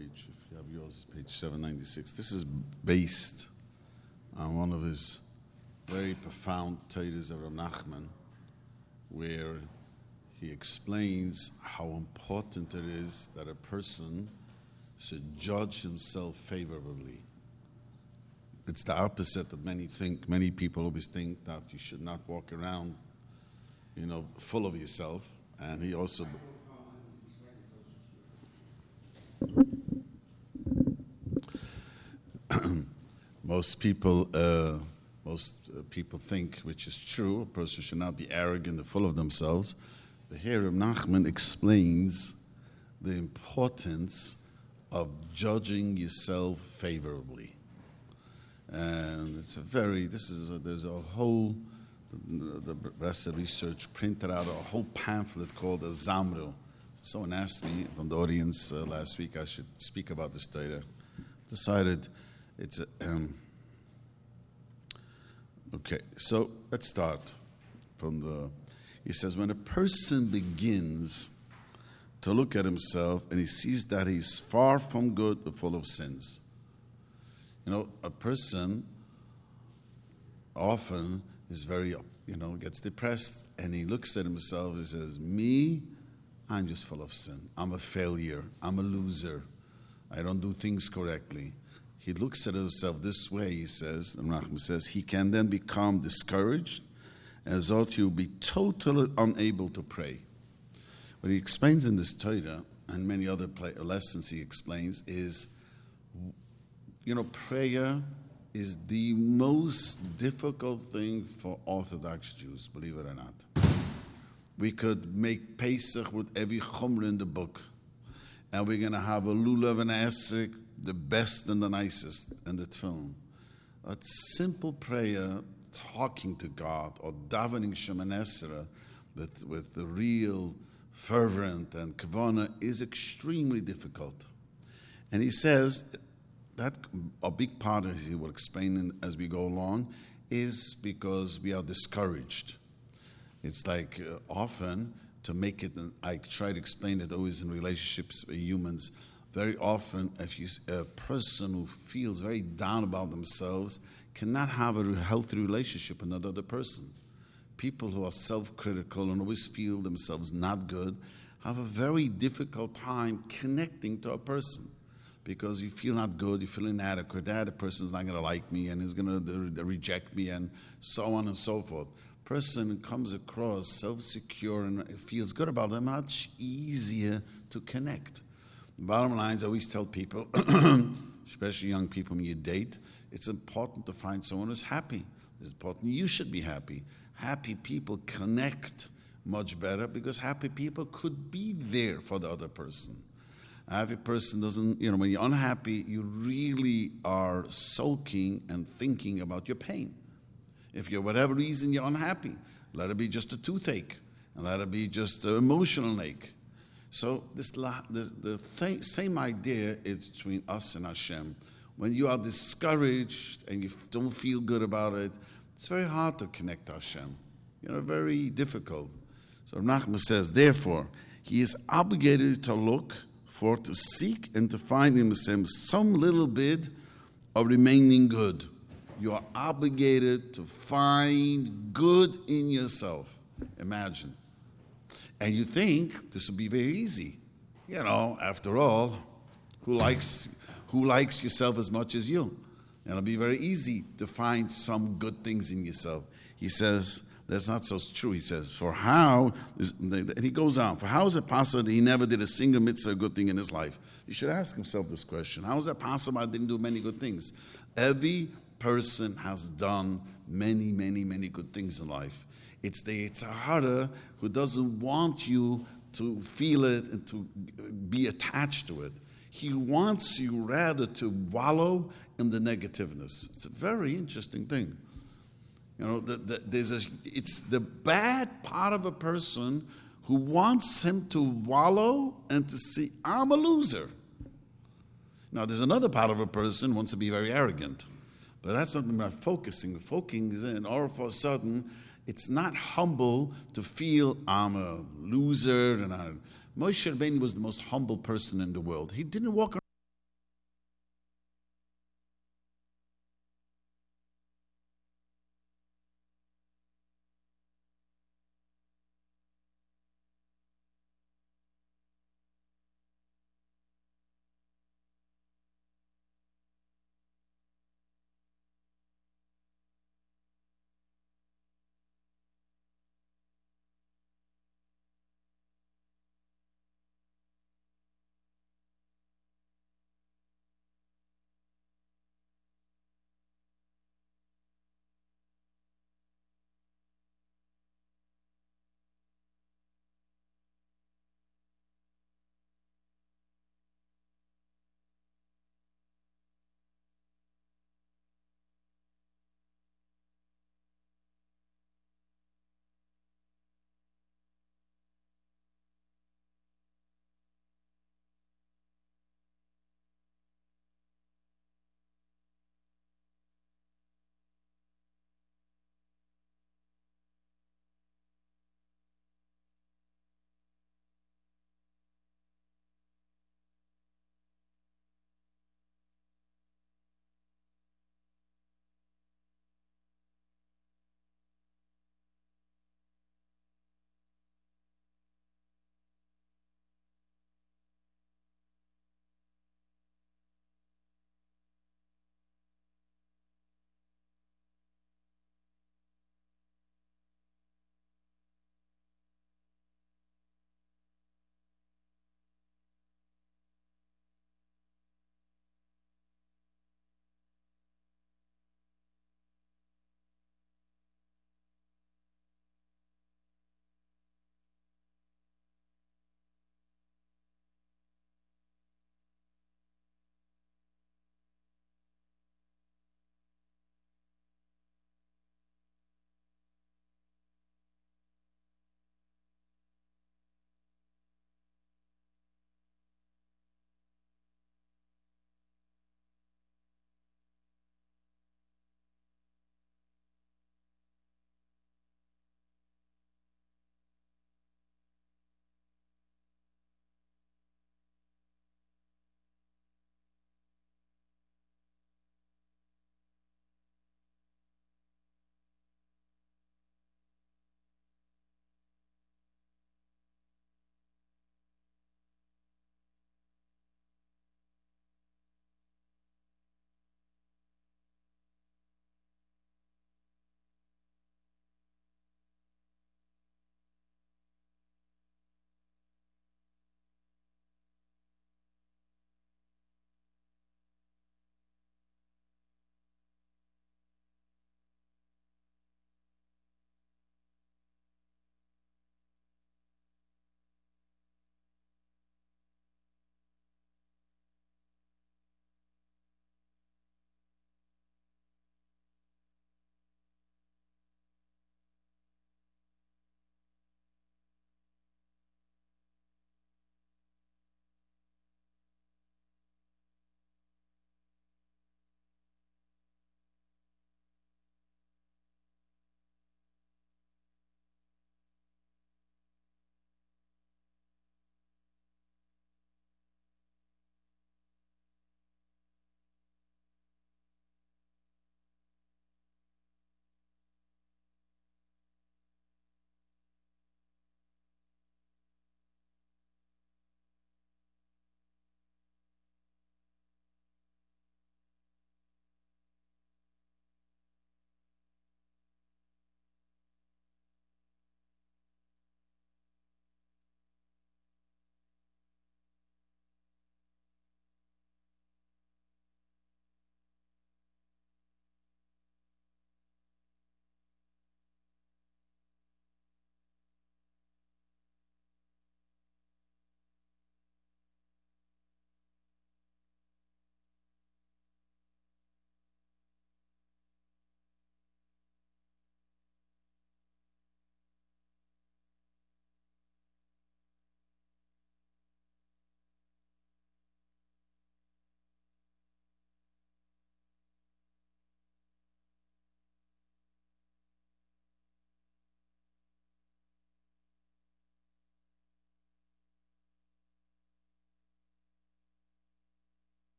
page, if you have yours, page 796. This is based on one of his very profound Taitas of Rav Nachman, where he explains how important it is that a person should judge himself favorably. It's the opposite that many think. Many people always think that you should not walk around, you know, full of yourself. And he also. Most people, uh, most uh, people think, which is true, a person should not be arrogant and full of themselves. But here, Reb Nachman explains the importance of judging yourself favorably. And it's a very, this is, a, there's a whole, the, the rest of the research printed out a whole pamphlet called Azamra. Someone asked me from the audience uh, last week I should speak about this data. Decided it's um, okay. So let's start from the. He says when a person begins to look at himself and he sees that he's far from good full of sins. You know, a person often is very, you know, gets depressed and he looks at himself and says, Me, I'm just full of sin. I'm a failure. I'm a loser. I don't do things correctly. He looks at himself this way, he says, and Rahman says, he can then become discouraged, as though he will be totally unable to pray. What he explains in this Torah and many other lessons he explains is, you know, prayer is the most difficult thing for Orthodox Jews, believe it or not. We could make Pesach with every chumrah in the book, and we're going to have a lulav and esrog, the best and the nicest, in the tefillin. A simple prayer, talking to God, or davening Shemoneh Esrei with, with the real fervent and kavana is extremely difficult. And he says that a big part, as he will explain as we go along, is because we are discouraged. It's like uh, often to make it, I try to explain it always in relationships with humans. Very often, if you, a person who feels very down about themselves cannot have a healthy relationship with another person people who are self critical and always feel themselves not good have a very difficult time connecting to a person because you feel not good, you feel inadequate, that person's not going to like me and is going to reject me, and so on and so forth. Person comes across self secure and feels good about them, much easier to connect. Bottom line is, I always tell people, especially young people when you date, it's important to find someone who's happy. It's important you should be happy happy people connect much better because happy people could be there for the other person. A happy person doesn't, you know, when you're unhappy, you really are sulking and thinking about your pain. If you're whatever reason you're unhappy, let it be just a toothache, and let it be just an emotional ache. So this the, the th- same idea is between us and Hashem. When you are discouraged and you don't feel good about it, it's very hard to connect to Hashem. You know, very difficult. So Nachman says, therefore, he is obligated to look for, to seek, and to find in himself some little bit of remaining good. You are obligated to find good in yourself. Imagine. And you think this will be very easy. You know, after all, who likes, who likes yourself as much as you? And it'll be very easy to find some good things in yourself. He says, that's not so true. He says, for how, is, and he goes on, for how is it possible that he never did a single mitzvah good thing in his life? You should ask himself this question. How is it possible I didn't do many good things? Every person has done many, many, many good things in life. It's the Yetzer Hara who doesn't want you to feel it and to be attached to it. He wants you rather to wallow in the negativeness. It's a very interesting thing. You know, the, the, there's a, it's the bad part of a person who wants him to wallow and to see, I'm a loser. Now, there's another part of a person who wants to be very arrogant. But that's not about focusing. Focusing is in, all of a sudden, it's not humble to feel I'm a loser and I Moshe Rabbeinu was the most humble person in the world. He didn't walk